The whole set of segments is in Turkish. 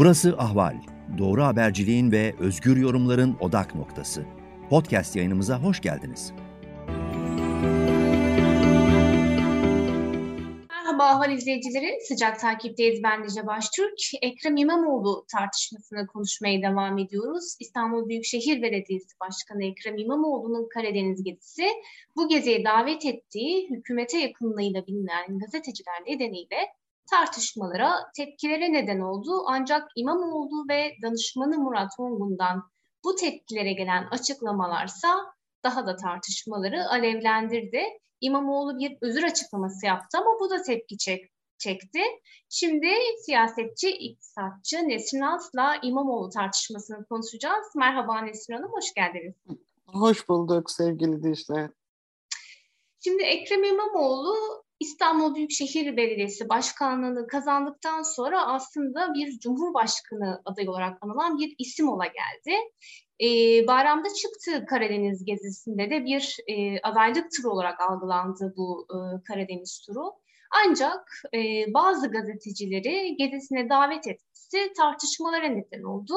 Burası Ahval. Doğru haberciliğin ve özgür yorumların odak noktası. Podcast yayınımıza hoş geldiniz. Merhaba Ahval izleyicileri. Sıcak takipteyiz ben Dice Baştürk. Ekrem İmamoğlu tartışmasını konuşmaya devam ediyoruz. İstanbul Büyükşehir Belediyesi Başkanı Ekrem İmamoğlu'nun Karadeniz gezisi bu geziye davet ettiği hükümete yakınlığıyla bilinen gazeteciler nedeniyle tartışmalara, tepkilere neden oldu. Ancak İmamoğlu ve danışmanı Murat Ongun'dan bu tepkilere gelen açıklamalarsa daha da tartışmaları alevlendirdi. İmamoğlu bir özür açıklaması yaptı ama bu da tepki çek, çekti. Şimdi siyasetçi, iktisatçı Nesrin As'la İmamoğlu tartışmasını konuşacağız. Merhaba Nesrin Hanım, hoş geldiniz. Hoş bulduk sevgili Dicle. Şimdi Ekrem İmamoğlu İstanbul Büyükşehir Belediyesi Başkanlığı'nı kazandıktan sonra aslında bir Cumhurbaşkanı adayı olarak anılan bir isim ola geldi. Ee, bayramda çıktığı Karadeniz gezisinde de bir e, adaylık turu olarak algılandı bu e, Karadeniz turu. Ancak e, bazı gazetecileri gezisine davet etmesi tartışmalara neden oldu.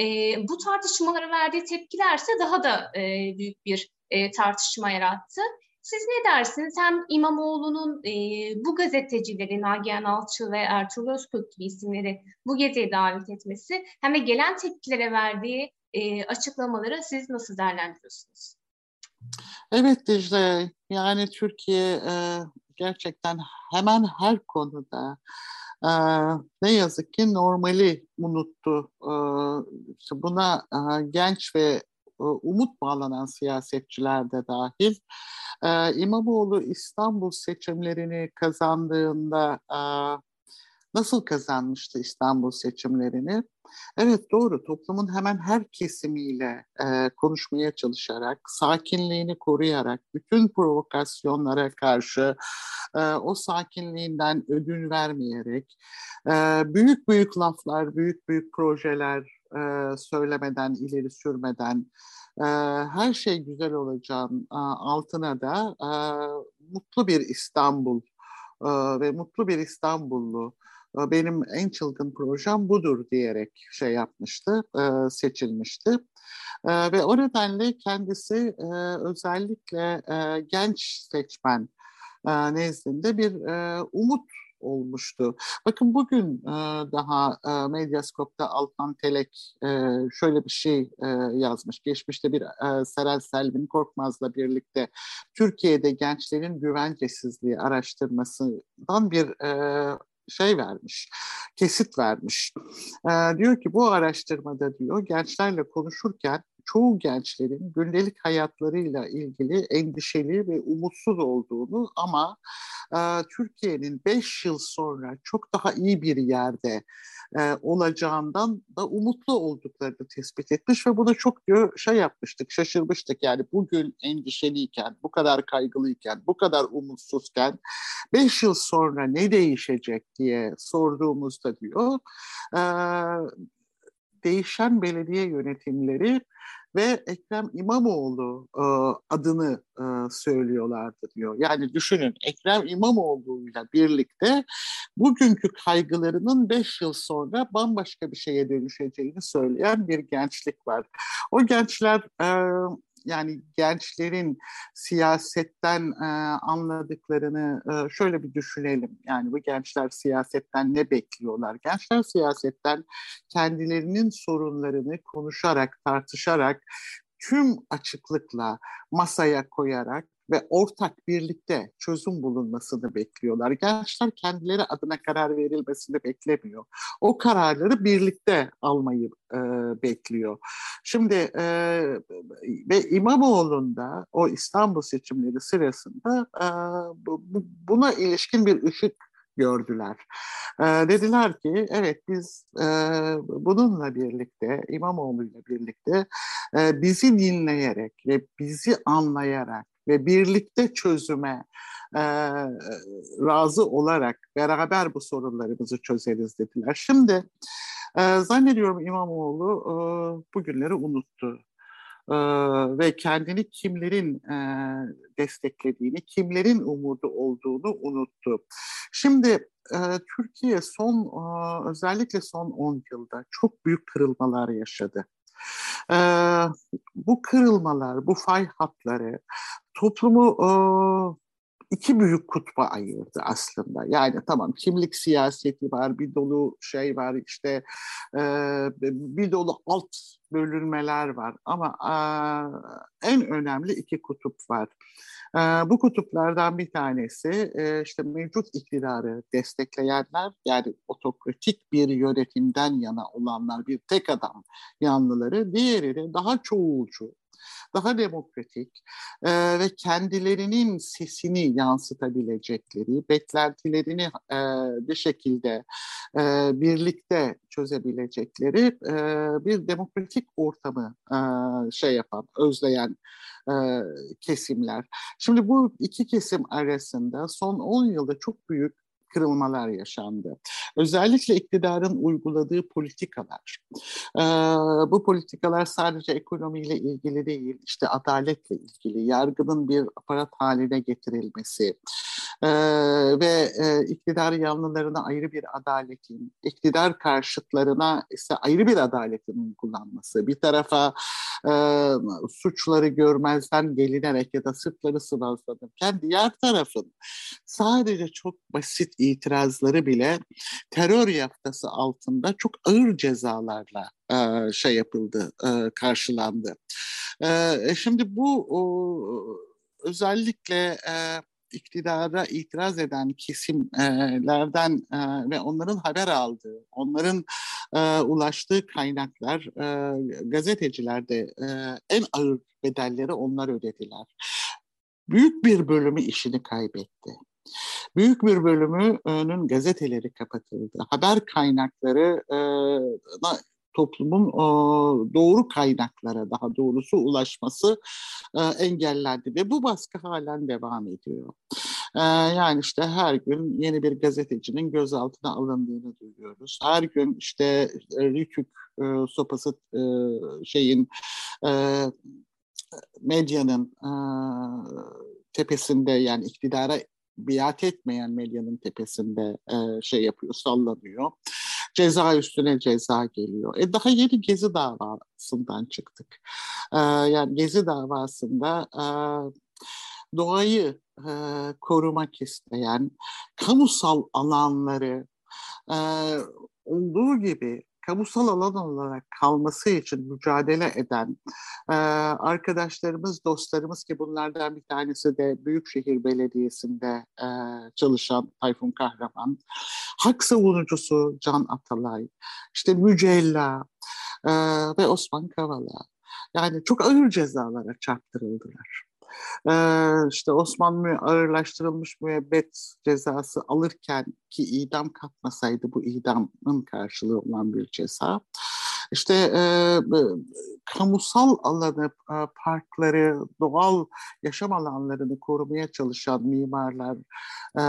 E, bu tartışmalara verdiği tepkilerse daha da e, büyük bir e, tartışma yarattı. Siz ne dersiniz? Hem İmamoğlu'nun e, bu gazetecileri Nagihan Alçı ve Ertuğrul Özkök gibi isimleri bu geziye davet etmesi hem de gelen tepkilere verdiği e, açıklamaları siz nasıl değerlendiriyorsunuz? Evet Dicle, yani Türkiye e, gerçekten hemen her konuda e, ne yazık ki normali unuttu. E, buna e, genç ve umut bağlanan siyasetçiler de dahil. Ee, İmamoğlu İstanbul seçimlerini kazandığında e, nasıl kazanmıştı İstanbul seçimlerini? Evet doğru toplumun hemen her kesimiyle e, konuşmaya çalışarak, sakinliğini koruyarak, bütün provokasyonlara karşı e, o sakinliğinden ödün vermeyerek, e, büyük büyük laflar, büyük büyük projeler e, söylemeden, ileri sürmeden, e, her şey güzel olacağın e, altına da e, mutlu bir İstanbul e, ve mutlu bir İstanbullu e, benim en çılgın projem budur diyerek şey yapmıştı, e, seçilmişti. E, ve o nedenle kendisi e, özellikle e, genç seçmen e, nezdinde bir e, umut olmuştu. Bakın bugün e, daha e, Medyaskop'ta Altan Telek e, şöyle bir şey e, yazmış. Geçmişte bir e, Serel Selvin Korkmaz'la birlikte Türkiye'de gençlerin güvencesizliği araştırmasından bir e, şey vermiş, kesit vermiş. E, diyor ki bu araştırmada diyor gençlerle konuşurken çoğu gençlerin gündelik hayatlarıyla ilgili endişeli ve umutsuz olduğunu ama e, Türkiye'nin beş yıl sonra çok daha iyi bir yerde e, olacağından da umutlu olduklarını tespit etmiş ve buna çok şey yapmıştık, şaşırmıştık. Yani bugün endişeliyken, bu kadar kaygılıyken, bu kadar umutsuzken beş yıl sonra ne değişecek diye sorduğumuzda diyor e, değişen belediye yönetimleri ve Ekrem İmamoğlu e, adını e, söylüyorlardı diyor. Yani düşünün Ekrem İmamoğlu'yla birlikte bugünkü kaygılarının beş yıl sonra bambaşka bir şeye dönüşeceğini söyleyen bir gençlik var. O gençler e, yani gençlerin siyasetten e, anladıklarını e, şöyle bir düşünelim. Yani bu gençler siyasetten ne bekliyorlar? Gençler siyasetten kendilerinin sorunlarını konuşarak, tartışarak, tüm açıklıkla masaya koyarak ve ortak birlikte çözüm bulunmasını bekliyorlar. Gençler kendileri adına karar verilmesini beklemiyor. O kararları birlikte almayı e, bekliyor. Şimdi e, ve İmamoğlu'nda o İstanbul seçimleri sırasında e, bu, buna ilişkin bir ışık gördüler. E, dediler ki evet biz e, bununla birlikte İmamoğlu'yla birlikte e, bizi dinleyerek ve bizi anlayarak ve birlikte çözüme e, razı olarak beraber bu sorunlarımızı çözeriz dediler. Şimdi e, zannediyorum İmamoğlu e, bugünleri unuttu. Ee, ve kendini kimlerin e, desteklediğini, kimlerin umudu olduğunu unuttu. Şimdi e, Türkiye son e, özellikle son 10 yılda çok büyük kırılmalar yaşadı. E, bu kırılmalar, bu fay hatları toplumu e, iki büyük kutba ayırdı aslında. Yani tamam kimlik siyaseti var, bir dolu şey var işte e, bir dolu alt bölünmeler var ama e, en önemli iki kutup var. Bu kutuplardan bir tanesi işte mevcut iktidarı destekleyenler yani otokratik bir yönetimden yana olanlar bir tek adam yanlıları, diğeri de daha çoğulcu, daha demokratik e, ve kendilerinin sesini yansıtabilecekleri, beklentilerini e, bir şekilde e, birlikte çözebilecekleri e, bir demokratik ortamı e, şey yapan, özleyen e, kesimler. Şimdi bu iki kesim arasında son 10 yılda çok büyük kırılmalar yaşandı. Özellikle iktidarın uyguladığı politikalar. Ee, bu politikalar sadece ekonomiyle ilgili değil, işte adaletle ilgili, yargının bir aparat haline getirilmesi ee, ve e, iktidar yanlılarına ayrı bir adaletin, iktidar karşıtlarına ise ayrı bir adaletin uygulanması, bir tarafa e, suçları görmezden gelinerek ya da sırtları sıvazlanırken diğer tarafın sadece çok basit itirazları bile terör yaftası altında çok ağır cezalarla e, şey yapıldı, e, karşılandı. E, şimdi bu o, özellikle e, iktidara itiraz eden kesimlerden e, ve onların haber aldığı, onların e, ulaştığı kaynaklar, e, gazeteciler de e, en ağır bedelleri onlar ödediler. Büyük bir bölümü işini kaybetti. Büyük bir bölümünün gazeteleri kapatıldı. Haber kaynakları toplumun doğru kaynaklara daha doğrusu ulaşması engellendi ve bu baskı halen devam ediyor. Yani işte her gün yeni bir gazetecinin gözaltına alındığını duyuyoruz. Her gün işte Rütük sopası şeyin medyanın tepesinde yani iktidara biat etmeyen medyanın tepesinde e, şey yapıyor, sallanıyor. Ceza üstüne ceza geliyor. E daha yeni Gezi davasından çıktık. E, yani Gezi davasında e, doğayı e, korumak isteyen, kamusal alanları e, olduğu gibi kamusal alan olarak kalması için mücadele eden e, arkadaşlarımız, dostlarımız ki bunlardan bir tanesi de Büyükşehir Belediyesi'nde e, çalışan Tayfun Kahraman, hak savunucusu Can Atalay, işte Mücella e, ve Osman Kavala. Yani çok ağır cezalara çarptırıldılar e, işte Osmanlı ağırlaştırılmış müebbet cezası alırken ki idam katmasaydı bu idamın karşılığı olan bir ceza. İşte e, kamusal alanı, e, parkları, doğal yaşam alanlarını korumaya çalışan mimarlar, e,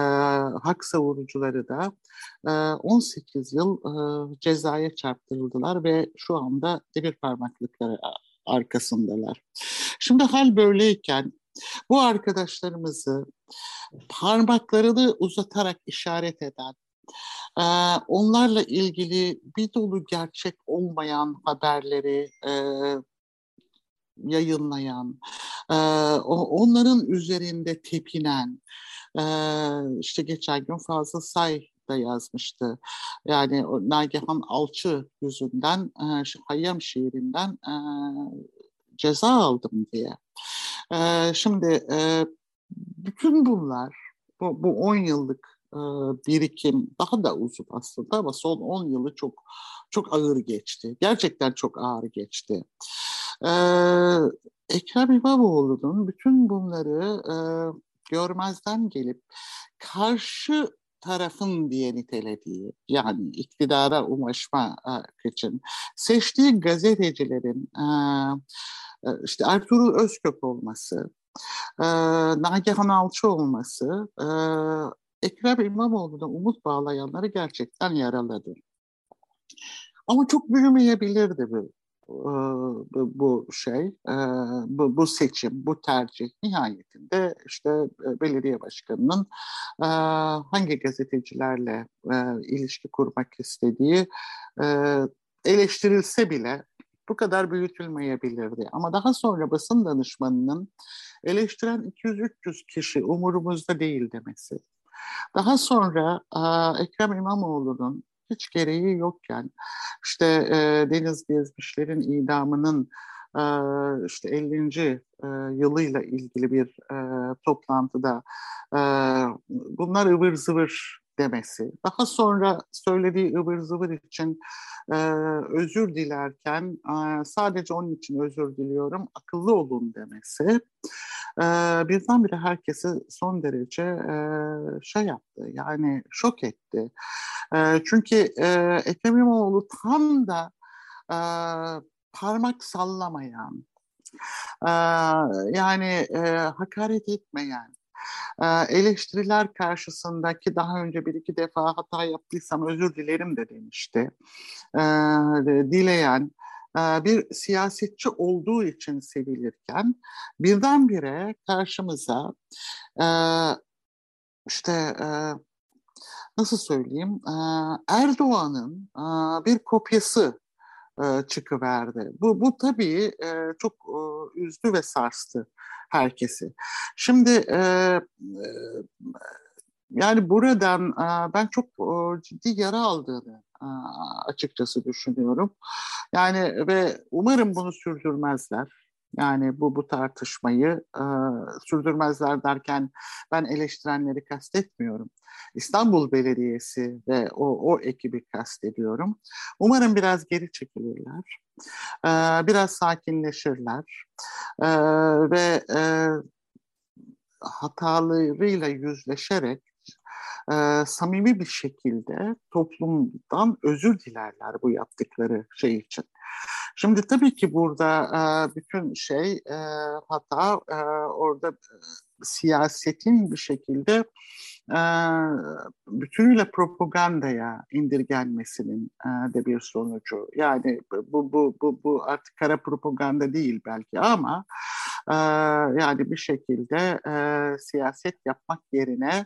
hak savunucuları da e, 18 yıl e, cezaya çarptırıldılar ve şu anda demir parmaklıkları arkasındalar. Şimdi hal böyleyken bu arkadaşlarımızı parmaklarını uzatarak işaret eden, onlarla ilgili bir dolu gerçek olmayan haberleri yayınlayan, onların üzerinde tepinen, işte geçen gün Fazıl Say da yazmıştı. Yani Nagihan Alçı yüzünden Hayyam şiirinden ceza aldım diye. Şimdi bütün bunlar bu, bu 10 yıllık birikim daha da uzun aslında ama son 10 yılı çok çok ağır geçti. Gerçekten çok ağır geçti. Ekrem İmamoğlu'nun bütün bunları görmezden gelip karşı tarafın diye nitelediği yani iktidara ulaşma için seçtiği gazetecilerin işte Ertuğrul Özkök olması, Nagihan Alçı olması Ekrem İmamoğlu'na umut bağlayanları gerçekten yaraladı. Ama çok büyümeyebilirdi bu bu, şey, bu, bu seçim, bu tercih nihayetinde işte belediye başkanının hangi gazetecilerle ilişki kurmak istediği eleştirilse bile bu kadar büyütülmeyebilirdi. Ama daha sonra basın danışmanının eleştiren 200-300 kişi umurumuzda değil demesi. Daha sonra Ekrem İmamoğlu'nun hiç gereği yokken işte e, Deniz Gezmişler'in idamının e, işte 50. E, yılıyla ilgili bir e, toplantıda e, bunlar ıvır zıvır demesi, daha sonra söylediği ıvır zıvır için e, özür dilerken e, sadece onun için özür diliyorum, akıllı olun demesi e, birdenbire herkesi son derece e, şey yaptı, yani şok etti. E, çünkü e, Ekrem İmamoğlu tam da e, parmak sallamayan, e, yani e, hakaret etmeyen, eleştiriler karşısındaki daha önce bir iki defa hata yaptıysam özür dilerim de demişti. Dileyen bir siyasetçi olduğu için sevilirken birdenbire karşımıza işte nasıl söyleyeyim Erdoğan'ın bir kopyası çıkıverdi. Bu, bu tabii çok üzdü ve sarstı herkesi. Şimdi e, e, yani buradan e, ben çok e, ciddi yara aldığını e, açıkçası düşünüyorum. Yani ve umarım bunu sürdürmezler. Yani bu bu tartışmayı e, sürdürmezler derken ben eleştirenleri kastetmiyorum. İstanbul Belediyesi ve o, o ekibi kastediyorum. Umarım biraz geri çekilirler. E, biraz sakinleşirler. E, ve e, hatalarıyla yüzleşerek e, samimi bir şekilde toplumdan özür dilerler bu yaptıkları şey için. Şimdi tabii ki burada e, bütün şey e, hata e, orada siyasetin bir şekilde e, bütünüyle propagandaya indirgenmesinin e, de bir sonucu. Yani bu, bu, bu, bu artık kara propaganda değil belki ama e, yani bir şekilde e, siyaset yapmak yerine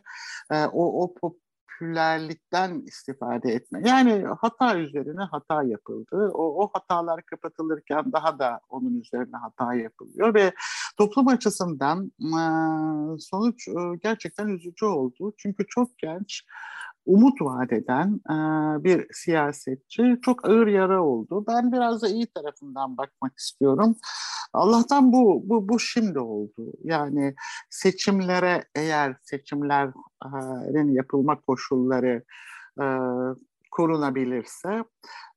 e, o, o pop popülerlikten istifade etme. Yani hata üzerine hata yapıldı. O, o hatalar kapatılırken daha da onun üzerine hata yapılıyor ve toplum açısından sonuç gerçekten üzücü oldu. Çünkü çok genç umut vaat eden e, bir siyasetçi çok ağır yara oldu. Ben biraz da iyi tarafından bakmak istiyorum. Allah'tan bu bu bu şimdi oldu. Yani seçimlere eğer seçimlerin yapılma koşulları e, korunabilirse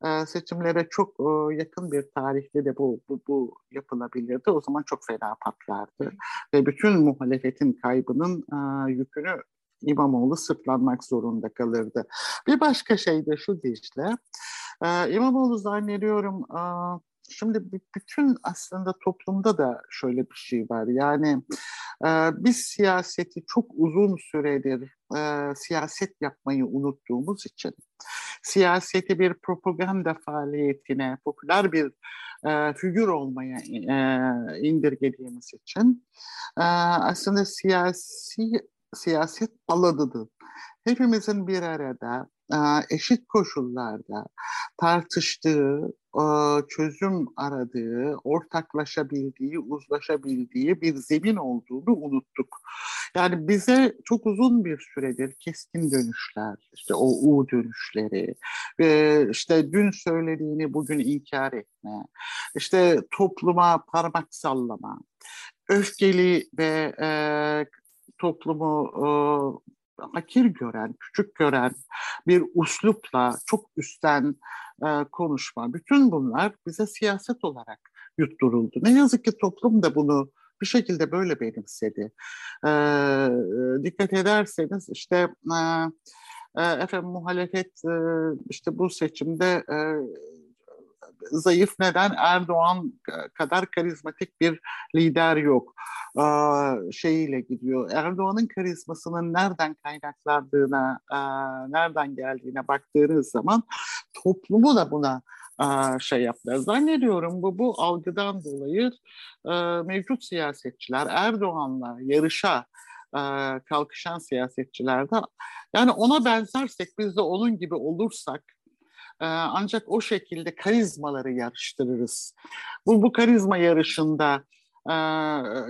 e, seçimlere çok e, yakın bir tarihte de bu, bu, bu yapılabilirdi. O zaman çok fena patlardı. Ve bütün muhalefetin kaybının e, yükünü İmamoğlu sırtlanmak zorunda kalırdı. Bir başka şey de şu Dicle, e, İmamoğlu zannediyorum e, şimdi bütün aslında toplumda da şöyle bir şey var. Yani e, biz siyaseti çok uzun süredir e, siyaset yapmayı unuttuğumuz için siyaseti bir propaganda faaliyetine, popüler bir e, figür olmaya e, indirgediğimiz için e, aslında siyasi siyaset alanıdır. Hepimizin bir arada eşit koşullarda tartıştığı, çözüm aradığı, ortaklaşabildiği, uzlaşabildiği bir zemin olduğunu unuttuk. Yani bize çok uzun bir süredir keskin dönüşler, işte o U dönüşleri, işte dün söylediğini bugün inkar etme, işte topluma parmak sallama, öfkeli ve e, toplumu e, hakir gören, küçük gören bir uslupla çok üstten e, konuşma. Bütün bunlar bize siyaset olarak yutturuldu. Ne yazık ki toplum da bunu bir şekilde böyle benimsedi. E, dikkat ederseniz işte e, efendim muhalefet e, işte bu seçimde e, zayıf neden Erdoğan kadar karizmatik bir lider yok şeyiyle gidiyor. Erdoğan'ın karizmasının nereden kaynaklandığına, nereden geldiğine baktığınız zaman toplumu da buna şey yaptılar. Zannediyorum bu bu algıdan dolayı mevcut siyasetçiler Erdoğan'la yarışa kalkışan siyasetçilerde yani ona benzersek biz de onun gibi olursak ancak o şekilde karizmaları yarıştırırız. Bu, bu karizma yarışında e,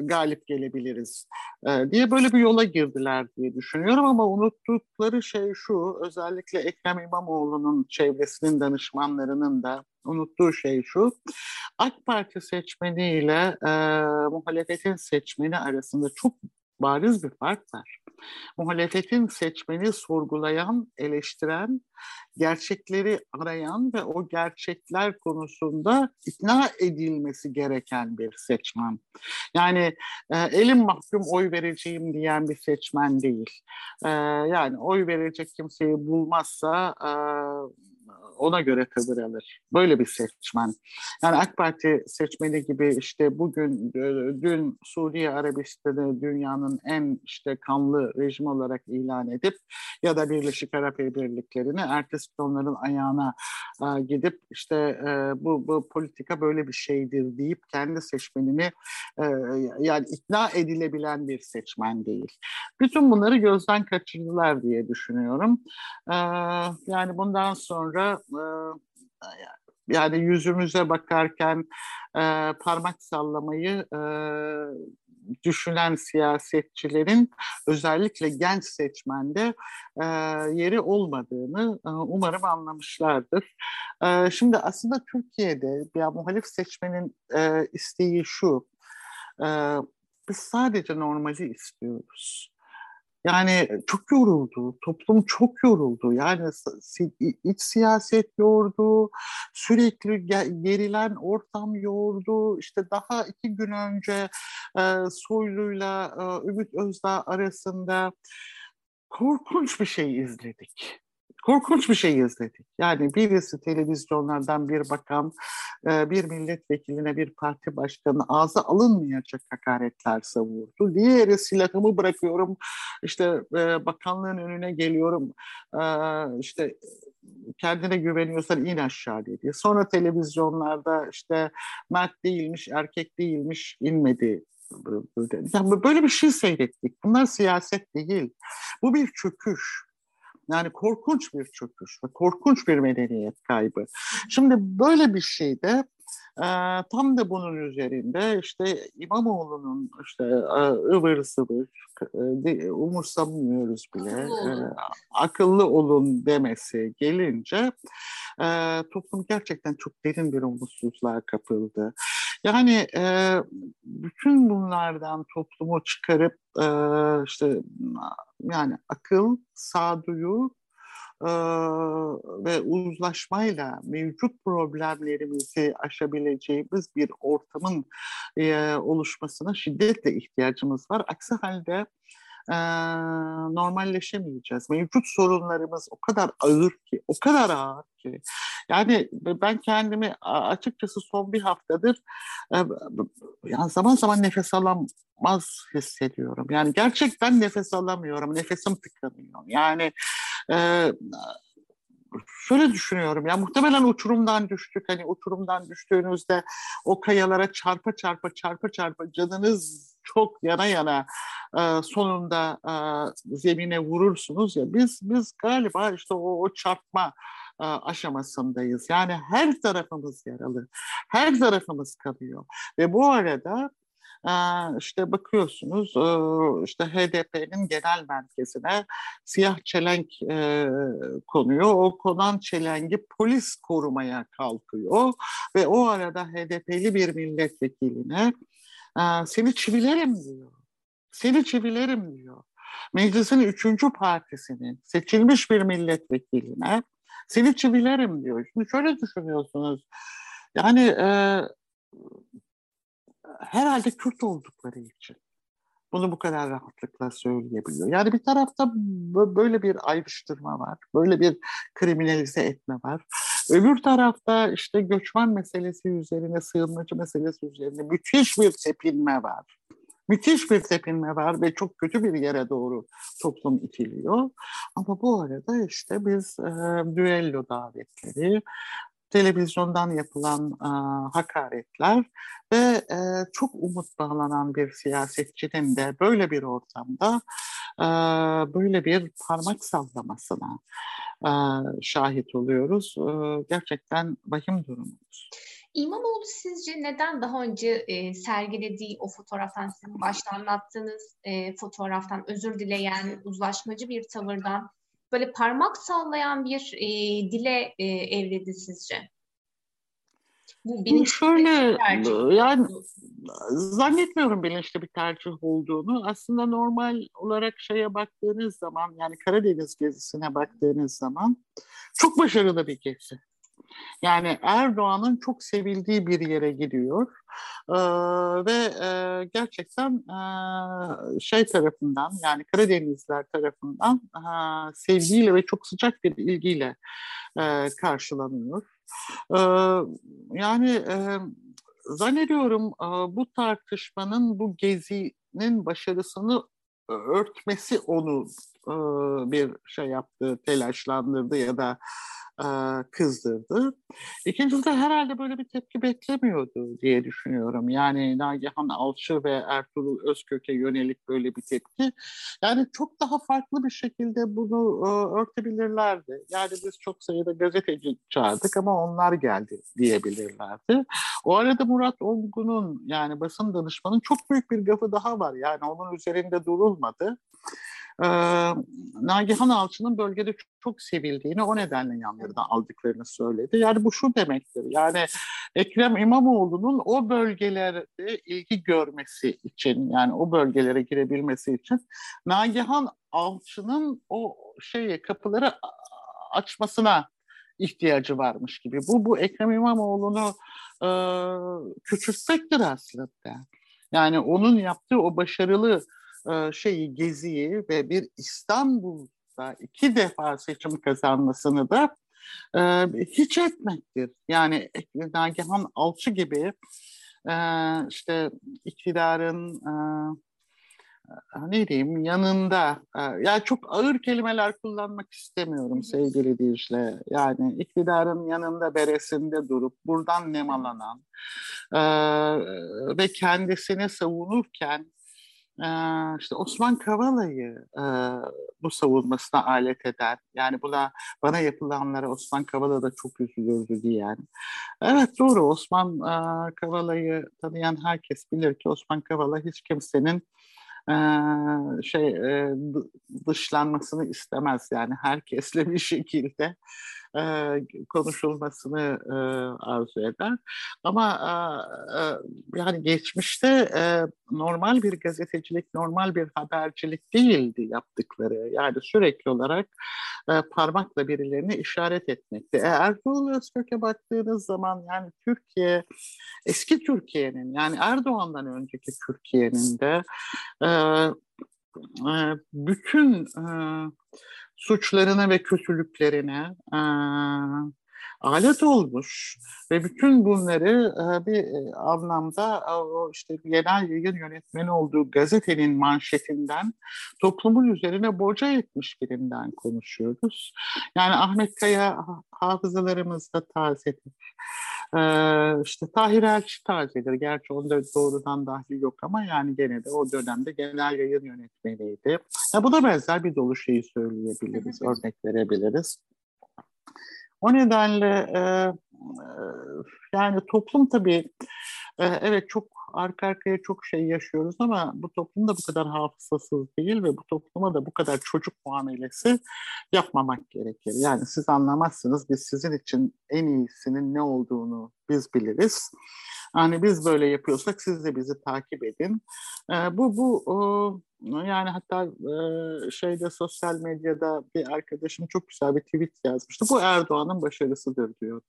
galip gelebiliriz e, diye böyle bir yola girdiler diye düşünüyorum ama unuttukları şey şu özellikle Ekrem İmamoğlu'nun çevresinin danışmanlarının da unuttuğu şey şu AK Parti seçmeniyle e, muhalefetin seçmeni arasında çok bariz bir fark var. Muhalefetin seçmeni sorgulayan, eleştiren, gerçekleri arayan ve o gerçekler konusunda ikna edilmesi gereken bir seçmen. Yani e, elim mahkum oy vereceğim diyen bir seçmen değil. E, yani oy verecek kimseyi bulmazsa e, ona göre tavır alır. Böyle bir seçmen. Yani AK Parti seçmeni gibi işte bugün e, dün Suriye Arabistan'ı dünyanın en işte kanlı rejim olarak ilan edip ya da Birleşik Arap Emirlikleri'ni ertesi onların ayağına e, gidip işte e, bu, bu politika böyle bir şeydir deyip kendi seçmenini yani ikna edilebilen bir seçmen değil. Bütün bunları gözden kaçırdılar diye düşünüyorum. Yani bundan sonra yani yüzümüze bakarken e, parmak sallamayı e, düşünen siyasetçilerin özellikle genç seçmende e, yeri olmadığını e, umarım anlamışlardır. E, şimdi aslında Türkiye'de bir muhalif seçmenin e, isteği şu, e, biz sadece normali istiyoruz. Yani çok yoruldu, toplum çok yoruldu. Yani iç siyaset yordu, sürekli gerilen ortam yordu. İşte daha iki gün önce e, Soylu'yla e, Ümit Özdağ arasında korkunç bir şey izledik korkunç bir şey izledik. Yani birisi televizyonlardan bir bakan, e, bir milletvekiline bir parti başkanı ağza alınmayacak hakaretler savurdu. Diğeri silahımı bırakıyorum, işte e, bakanlığın önüne geliyorum, e, işte kendine güveniyorsan in aşağı dedi. Sonra televizyonlarda işte mert değilmiş, erkek değilmiş, inmedi yani böyle bir şey seyrettik. Bunlar siyaset değil. Bu bir çöküş. Yani korkunç bir çöküş ve korkunç bir medeniyet kaybı. Şimdi böyle bir şeyde e, tam da bunun üzerinde işte İmamoğlu'nun işte e, ıvır zıvır e, umursamıyoruz bile e, akıllı olun demesi gelince e, toplum gerçekten çok derin bir umutsuzluğa kapıldı. Yani e, bütün bunlardan toplumu çıkarıp e, işte yani akıl, sağduyu e, ve uzlaşmayla mevcut problemlerimizi aşabileceğimiz bir ortamın e, oluşmasına şiddetle ihtiyacımız var. Aksi halde e, normalleşemeyeceğiz. Mevcut sorunlarımız o kadar ağır ki, o kadar ağır ki. Yani ben kendimi açıkçası son bir haftadır e, yani zaman zaman nefes alamaz hissediyorum. Yani gerçekten nefes alamıyorum, nefesim tıkanıyor. Yani e, şöyle düşünüyorum ya muhtemelen uçurumdan düştük hani uçurumdan düştüğünüzde o kayalara çarpa çarpa çarpa çarpa canınız çok yana yana sonunda zemine vurursunuz ya biz biz galiba işte o, o çarpma aşamasındayız. Yani her tarafımız yaralı, her tarafımız kalıyor ve bu arada işte bakıyorsunuz işte HDP'nin genel merkezine siyah çelenk konuyor. O konan çelengi polis korumaya kalkıyor ve o arada HDP'li bir milletvekiline seni çivilerim diyor. Seni çivilerim diyor. Meclisin üçüncü partisinin seçilmiş bir milletvekiline seni çivilerim diyor. Şimdi şöyle düşünüyorsunuz. Yani e, herhalde Kürt oldukları için bunu bu kadar rahatlıkla söyleyebiliyor. Yani bir tarafta böyle bir ayrıştırma var, böyle bir kriminalize etme var. Öbür tarafta işte göçmen meselesi üzerine, sığınmacı meselesi üzerine müthiş bir tepinme var. Müthiş bir tepinme var ve çok kötü bir yere doğru toplum itiliyor. Ama bu arada işte biz e, düello davetleri, televizyondan yapılan e, hakaretler ve e, çok umut bağlanan bir siyasetçinin de böyle bir ortamda e, böyle bir parmak sallamasına e, şahit oluyoruz. E, gerçekten vahim durumumuz. İmamoğlu sizce neden daha önce e, sergilediği o fotoğraftan, sizin başta anlattığınız e, fotoğraftan özür dileyen, uzlaşmacı bir tavırdan böyle parmak sallayan bir e, dile e, evrildi sizce? Bu bilinçli şöyle tercih. yani zannetmiyorum bilinçli bir tercih olduğunu. Aslında normal olarak şeye baktığınız zaman yani Karadeniz gezisine baktığınız zaman çok başarılı bir gezi. Yani Erdoğan'ın çok sevildiği bir yere gidiyor ee, ve e, gerçekten e, şey tarafından yani Karadenizler tarafından e, sevgiyle ve çok sıcak bir ilgiyle e, karşılanıyor. E, yani e, zannediyorum e, bu tartışmanın bu gezinin başarısını örtmesi onu e, bir şey yaptı, telaşlandırdı ya da kızdırdı. İkincisi de herhalde böyle bir tepki beklemiyordu diye düşünüyorum. Yani Nagihan Alçı ve Ertuğrul Özkök'e yönelik böyle bir tepki. Yani çok daha farklı bir şekilde bunu örtebilirlerdi. Yani biz çok sayıda gazeteci çağırdık ama onlar geldi diyebilirlerdi. O arada Murat Olgun'un yani basın danışmanın çok büyük bir gafı daha var. Yani onun üzerinde durulmadı e, Nagihan Alçı'nın bölgede çok, sevildiğini o nedenle yanlarına aldıklarını söyledi. Yani bu şu demektir. Yani Ekrem İmamoğlu'nun o bölgelerde ilgi görmesi için yani o bölgelere girebilmesi için Nagihan Alçı'nın o şeyi kapıları açmasına ihtiyacı varmış gibi. Bu bu Ekrem İmamoğlu'nu e, küçültmektir aslında. Yani onun yaptığı o başarılı şeyi geziyi ve bir İstanbul'da iki defa seçim kazanmasını da e, hiç etmektir. Yani Nagihan Alçı gibi e, işte iktidarın e, ne diyeyim yanında e, yani çok ağır kelimeler kullanmak istemiyorum sevgili Dicle. Yani iktidarın yanında beresinde durup buradan nemalanan e, ve kendisini savunurken işte Osman Kavala'yı bu savunmasına alet eden, yani buna bana yapılanlara Osman Kavala da çok üzülürdü diyen. Evet doğru Osman Kavala'yı tanıyan herkes bilir ki Osman Kavala hiç kimsenin şey dışlanmasını istemez yani herkesle bir şekilde e, konuşulmasını e, arzu eder. Ama e, yani geçmişte e, normal bir gazetecilik, normal bir habercilik değildi yaptıkları. Yani sürekli olarak e, parmakla birilerini işaret etmekti. E, Ertuğrul Özkök'e baktığınız zaman yani Türkiye, eski Türkiye'nin yani Erdoğan'dan önceki Türkiye'nin de e, bütün suçlarına ve kötülüklerine alet olmuş ve bütün bunları e, bir e, anlamda e, o işte genel yayın yönetmeni olduğu gazetenin manşetinden toplumun üzerine boca etmiş birinden konuşuyoruz. Yani Ahmet Kaya hafızalarımızda tazedir. Ee, işte Tahir Elçi tazedir. Gerçi onda doğrudan dahli yok ama yani gene de o dönemde genel yayın yönetmeniydi. Ya bu da benzer bir dolu şeyi söyleyebiliriz, örnek verebiliriz. O nedenle e, yani toplum tabii evet çok arka arkaya çok şey yaşıyoruz ama bu toplum da bu kadar hafızasız değil ve bu topluma da bu kadar çocuk muamelesi yapmamak gerekir. Yani siz anlamazsınız biz sizin için en iyisinin ne olduğunu biz biliriz. Yani biz böyle yapıyorsak siz de bizi takip edin. E, bu bu yani hatta e, şeyde sosyal medyada bir arkadaşım çok güzel bir tweet yazmıştı. Bu Erdoğan'ın başarısıdır diyordu.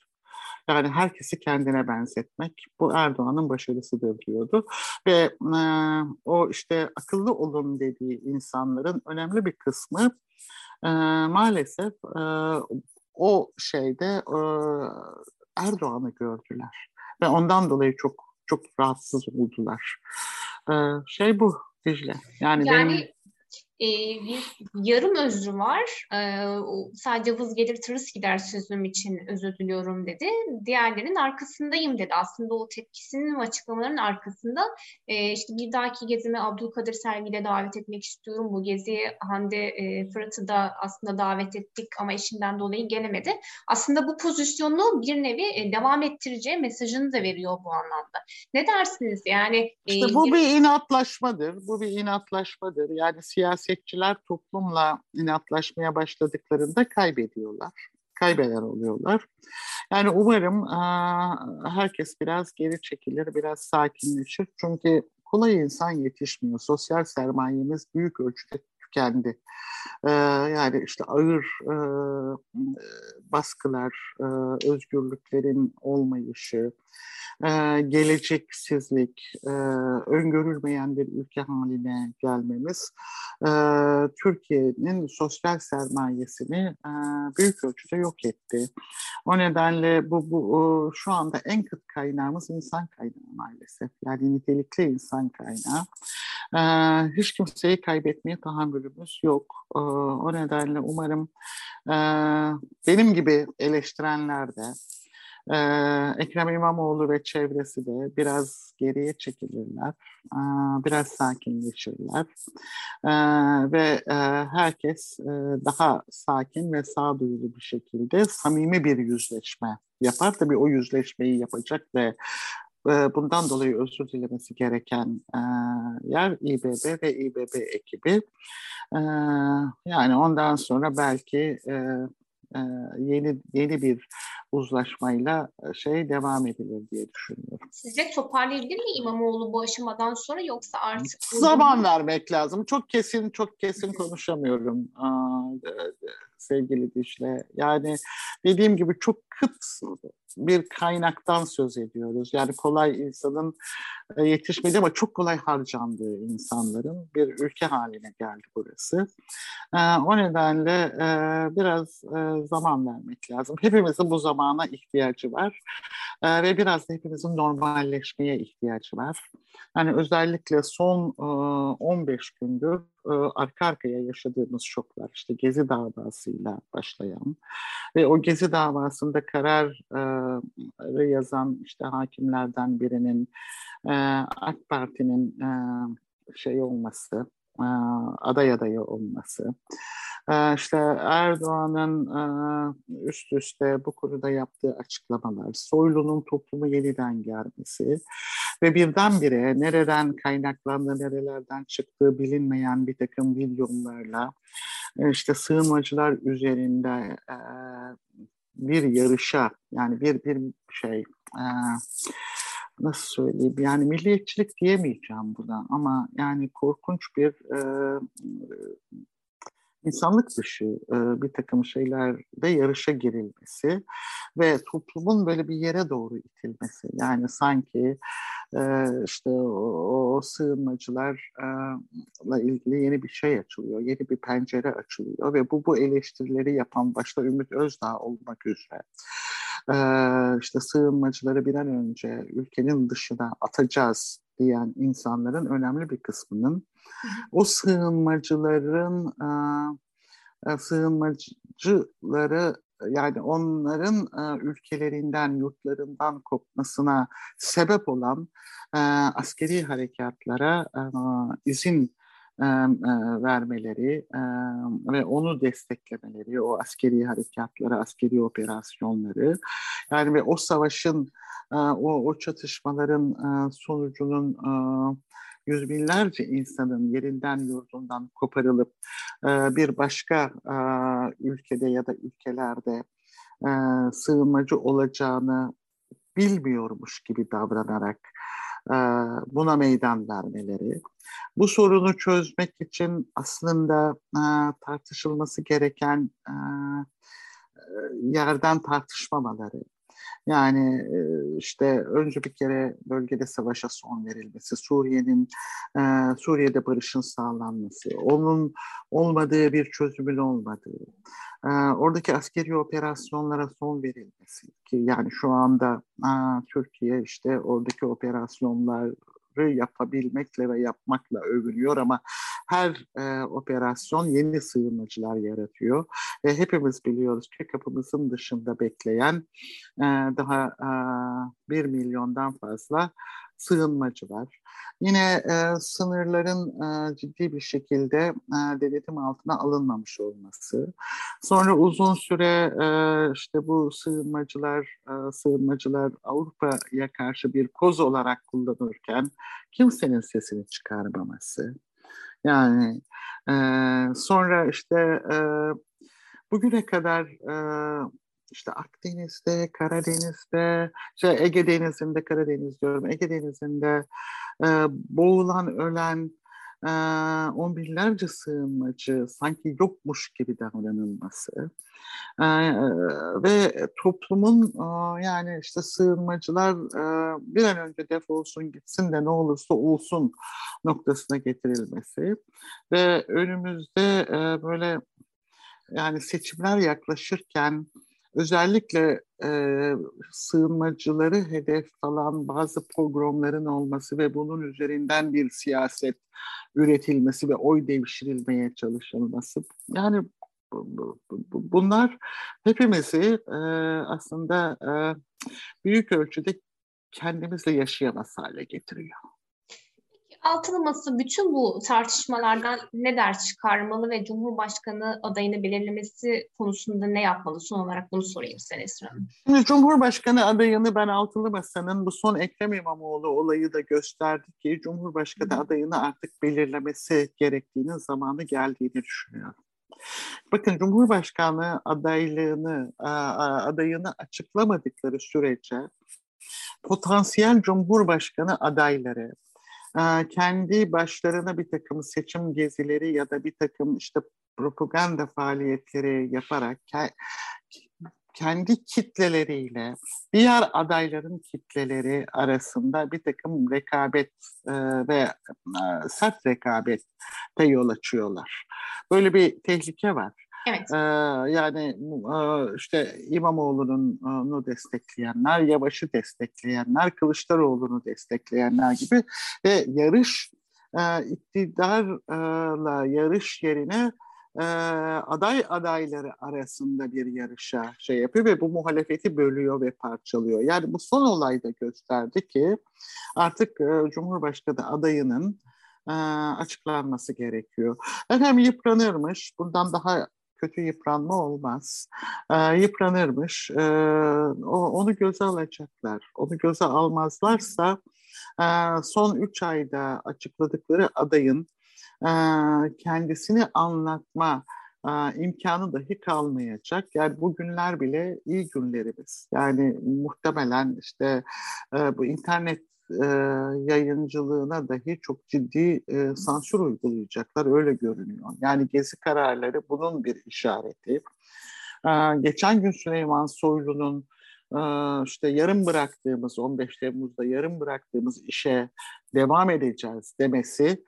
Yani herkesi kendine benzetmek bu Erdoğan'ın başarısıdır diyordu. Ve e, o işte akıllı olun dediği insanların önemli bir kısmı e, maalesef e, o şeyde e, Erdoğan'ı gördüler. Ve ondan dolayı çok çok rahatsız oldular. E, şey bu Dicle. Yani, yani benim e, bir yarım özrü var. E, sadece vız gelir tırıs gider sözüm için özür diliyorum dedi. Diğerlerinin arkasındayım dedi. Aslında o tepkisinin ve açıklamaların arkasında e, işte bir dahaki gezime Abdülkadir Selvi'yle davet etmek istiyorum. Bu geziye Hande e, Fırat'ı da aslında davet ettik ama işinden dolayı gelemedi. Aslında bu pozisyonu bir nevi e, devam ettireceği mesajını da veriyor bu anlamda. Ne dersiniz? Yani işte bu e, bir inatlaşmadır. Bu bir inatlaşmadır. Yani siyasetçiler toplumla inatlaşmaya başladıklarında kaybediyorlar. Kaybeder oluyorlar. Yani umarım herkes biraz geri çekilir, biraz sakinleşir. Çünkü kolay insan yetişmiyor. Sosyal sermayemiz büyük ölçüde tükendi. Ee, yani işte ağır e, baskılar, e, özgürlüklerin olmayışı, e, geleceksizlik, e, öngörülmeyen bir ülke haline gelmemiz e, Türkiye'nin sosyal sermayesini e, büyük ölçüde yok etti. O nedenle bu, bu şu anda en kıt kaynağımız insan kaynağı maalesef. Yani nitelikli insan kaynağı. E, hiç kimseyi kaybetmeye tahammülümüz yok. E, o nedenle umarım e, benim gibi eleştirenler de ee, Ekrem İmamoğlu ve çevresi de biraz geriye çekilirler, ee, biraz sakinleşirler ee, ve e, herkes e, daha sakin ve sağduyulu bir şekilde samimi bir yüzleşme yapar. Tabii o yüzleşmeyi yapacak ve e, bundan dolayı özür dilemesi gereken yer İBB ve İBB ekibi. Yani ondan sonra belki yeni yeni bir uzlaşmayla e, şey devam edilir diye düşünüyorum. Sizce toparlayabilir mi İmamoğlu bu aşamadan sonra yoksa artık zaman vermek lazım. Çok kesin çok kesin konuşamıyorum Aa, sevgili Dişle. Yani dediğim gibi çok kıt bir kaynaktan söz ediyoruz. Yani kolay insanın e, yetişmedi ama çok kolay harcandığı insanların bir ülke haline geldi burası. E, o nedenle e, biraz zaman vermek lazım. Hepimizin bu zamana ihtiyacı var ve biraz da hepimizin normalleşmeye ihtiyacı var. Yani özellikle son 15 gündür arka arkaya yaşadığımız şoklar işte Gezi davasıyla başlayan ve o Gezi davasında karar yazan işte hakimlerden birinin AK Parti'nin şey olması aday adayı olması işte Erdoğan'ın üst üste bu konuda yaptığı açıklamalar, Soylu'nun toplumu yeniden gelmesi ve birdenbire nereden kaynaklandığı, nerelerden çıktığı bilinmeyen bir takım videolarla işte sığınmacılar üzerinde bir yarışa yani bir bir şey nasıl söyleyeyim yani milliyetçilik diyemeyeceğim buna ama yani korkunç bir insanlık dışı bir takım şeylerde yarışa girilmesi ve toplumun böyle bir yere doğru itilmesi. Yani sanki işte o, o sığınmacılarla ilgili yeni bir şey açılıyor, yeni bir pencere açılıyor ve bu bu eleştirileri yapan başta Ümit Özdağ olmak üzere işte sığınmacıları bir an önce ülkenin dışına atacağız diyen insanların önemli bir kısmının o sığınmacıların e, sığınmacıları yani onların e, ülkelerinden, yurtlarından kopmasına sebep olan e, askeri harekatlara e, izin e, vermeleri e, ve onu desteklemeleri, o askeri harekatları, askeri operasyonları. Yani ve o savaşın, e, o, o çatışmaların e, sonucunun e, yüz binlerce insanın yerinden yurdundan koparılıp e, bir başka e, ülkede ya da ülkelerde e, sığınmacı olacağını bilmiyormuş gibi davranarak buna meydan vermeleri. Bu sorunu çözmek için aslında e, tartışılması gereken e, yerden tartışmamaları, yani işte önce bir kere bölgede savaşa son verilmesi, Suriye'nin Suriye'de barışın sağlanması, onun olmadığı bir çözümün olmadığı, oradaki askeri operasyonlara son verilmesi ki yani şu anda Türkiye işte oradaki operasyonlar yapabilmekle ve yapmakla övünüyor ama her e, operasyon yeni sığınmacılar yaratıyor. Ve hepimiz biliyoruz ki kapımızın dışında bekleyen e, daha e, bir milyondan fazla sığınmacı var. Yine e, sınırların e, ciddi bir şekilde e, denetim altına alınmamış olması. Sonra uzun süre e, işte bu sığınmacılar, e, sığınmacılar Avrupa'ya karşı bir koz olarak kullanırken kimsenin sesini çıkarmaması. Yani e, sonra işte e, bugüne kadar e, işte Akdeniz'de, Karadeniz'de, şey Ege Denizi'nde, Karadeniz diyorum, Ege Denizi'nde e, boğulan, ölen e, on binlerce sığınmacı sanki yokmuş gibi davranılması e, ve toplumun e, yani işte sığınmacılar e, bir an önce defolsun gitsin de ne olursa olsun noktasına getirilmesi ve önümüzde e, böyle yani seçimler yaklaşırken özellikle e, sığınmacıları hedef alan bazı programların olması ve bunun üzerinden bir siyaset üretilmesi ve oy devşirilmeye çalışılması. Yani bunlar hepimizi e, aslında e, büyük ölçüde kendimizle yaşayamaz hale getiriyor altılı masa bütün bu tartışmalardan ne ders çıkarmalı ve Cumhurbaşkanı adayını belirlemesi konusunda ne yapmalı? Son olarak bunu sorayım size Esra Hanım. Cumhurbaşkanı adayını ben altılı masanın bu son Ekrem İmamoğlu olayı da gösterdi ki Cumhurbaşkanı Hı. adayını artık belirlemesi gerektiğinin zamanı geldiğini düşünüyorum. Bakın Cumhurbaşkanı adaylığını, adayını açıklamadıkları sürece potansiyel Cumhurbaşkanı adayları kendi başlarına bir takım seçim gezileri ya da bir takım işte propaganda faaliyetleri yaparak kendi kitleleriyle diğer adayların kitleleri arasında bir takım rekabet ve e, sert rekabete yol açıyorlar. Böyle bir tehlike var. Evet. Yani işte İmamoğlu'nu destekleyenler, Yavaş'ı destekleyenler, Kılıçdaroğlu'nu destekleyenler gibi ve yarış iktidarla yarış yerine aday adayları arasında bir yarışa şey yapıyor ve bu muhalefeti bölüyor ve parçalıyor. Yani bu son olayda gösterdi ki artık Cumhurbaşkanı adayının açıklanması gerekiyor. Efendim yıpranırmış. Bundan daha kötü yıpranma olmaz. E, yıpranırmış. E, onu göze alacaklar. Onu göze almazlarsa e, son üç ayda açıkladıkları adayın e, kendisini anlatma e, imkanı dahi kalmayacak. Yani bu günler bile iyi günlerimiz. Yani muhtemelen işte e, bu internet e, yayıncılığına dahi çok ciddi e, sansür uygulayacaklar öyle görünüyor. Yani gezi kararları bunun bir işareti. E, geçen gün Süleyman Soylu'nun e, işte yarım bıraktığımız 15 Temmuz'da yarım bıraktığımız işe devam edeceğiz demesi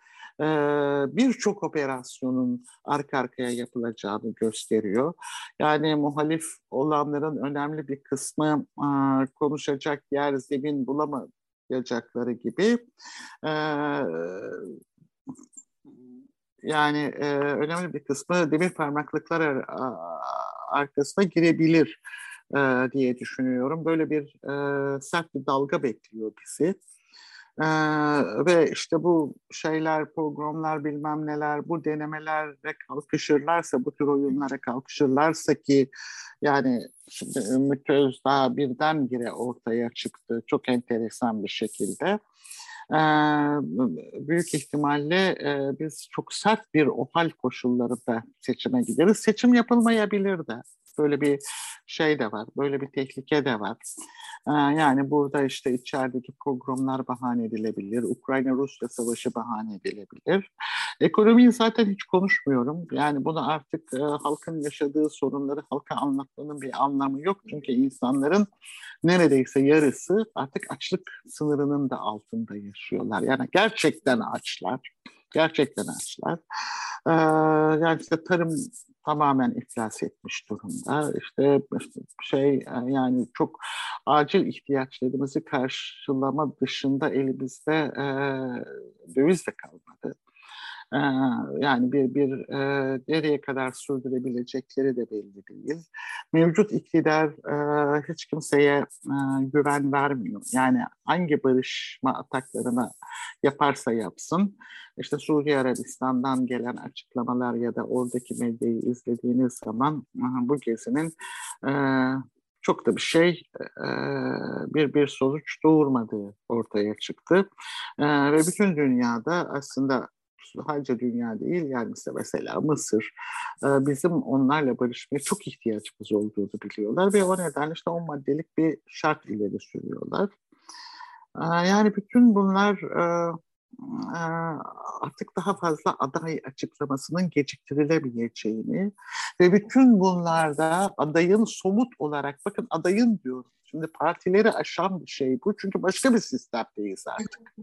birçok operasyonun arka arkaya yapılacağını gösteriyor. Yani muhalif olanların önemli bir kısmı konuşacak yer zemin bulamadı yapacakları gibi e, yani e, önemli bir kısmı demir parmaklıklar ar arkasına girebilir e, diye düşünüyorum. Böyle bir e, sert bir dalga bekliyor bizi. Ee, ve işte bu şeyler, programlar bilmem neler, bu denemelere kalkışırlarsa, bu tür oyunlara kalkışırlarsa ki yani şimdi Ümit Özdağ birdenbire ortaya çıktı çok enteresan bir şekilde. Ee, büyük ihtimalle e, biz çok sert bir OHAL koşullarında seçime gideriz. Seçim yapılmayabilir de. Böyle bir şey de var, böyle bir tehlike de var. Ee, yani burada işte içerideki programlar bahane edilebilir, Ukrayna-Rusya savaşı bahane edilebilir. Ekonomiyi zaten hiç konuşmuyorum. Yani bunu artık e, halkın yaşadığı sorunları halka anlatmanın bir anlamı yok. Çünkü insanların neredeyse yarısı artık açlık sınırının da altında yaşıyorlar. Yani gerçekten açlar. Gerçekten açlar. Ee, yani işte tarım tamamen iflas etmiş durumda. İşte, şey yani çok acil ihtiyaçlarımızı karşılama dışında elimizde e, döviz de kalmadı. Ee, yani bir, bir e, nereye kadar sürdürebilecekleri de belli değil. Mevcut iktidar e, hiç kimseye e, güven vermiyor. Yani hangi barışma ataklarını yaparsa yapsın, işte Suriye Arabistan'dan gelen açıklamalar ya da oradaki medyayı izlediğiniz zaman bu gezinin çok da bir şey bir bir sonuç doğurmadığı ortaya çıktı ve bütün dünyada aslında sadece dünya değil yani işte mesela Mısır bizim onlarla barışmaya çok ihtiyacımız olduğunu biliyorlar ve o nedenle işte on maddelik bir şart ileri sürüyorlar. Yani bütün bunlar artık daha fazla aday açıklamasının geciktirilemeyeceğini ve bütün bunlarda adayın somut olarak bakın adayın diyorum Şimdi partileri aşan bir şey bu. Çünkü başka bir sistemdeyiz artık.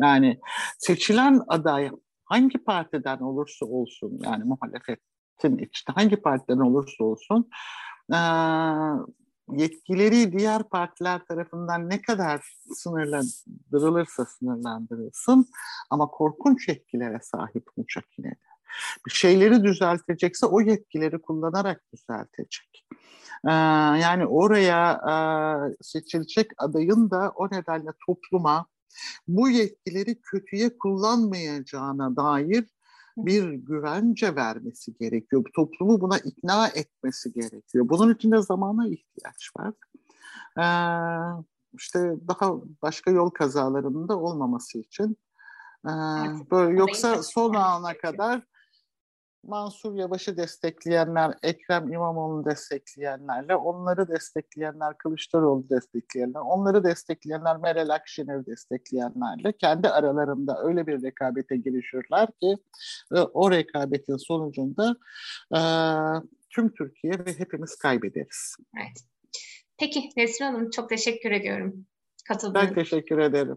Yani seçilen aday hangi partiden olursa olsun yani muhalefetin içinde hangi partiden olursa olsun yetkileri diğer partiler tarafından ne kadar sınırlandırılırsa sınırlandırılsın ama korkunç yetkilere sahip olacak yine de. Bir şeyleri düzeltecekse o yetkileri kullanarak düzeltecek. yani oraya seçilecek adayın da o nedenle topluma bu yetkileri kötüye kullanmayacağına dair bir güvence vermesi gerekiyor. Toplumu buna ikna etmesi gerekiyor. Bunun için de zamana ihtiyaç var. Ee, işte daha başka yol kazalarının da olmaması için. Ee, böyle yoksa son ana kadar Mansur Yavaş'ı destekleyenler, Ekrem İmamoğlu'nu destekleyenlerle, onları destekleyenler, Kılıçdaroğlu destekleyenler, onları destekleyenler, Meral Akşener destekleyenlerle kendi aralarında öyle bir rekabete girişirler ki e, o rekabetin sonucunda e, tüm Türkiye ve hepimiz kaybederiz. Evet. Peki Nesrin Hanım çok teşekkür ediyorum katıldığınız Ben teşekkür ederim.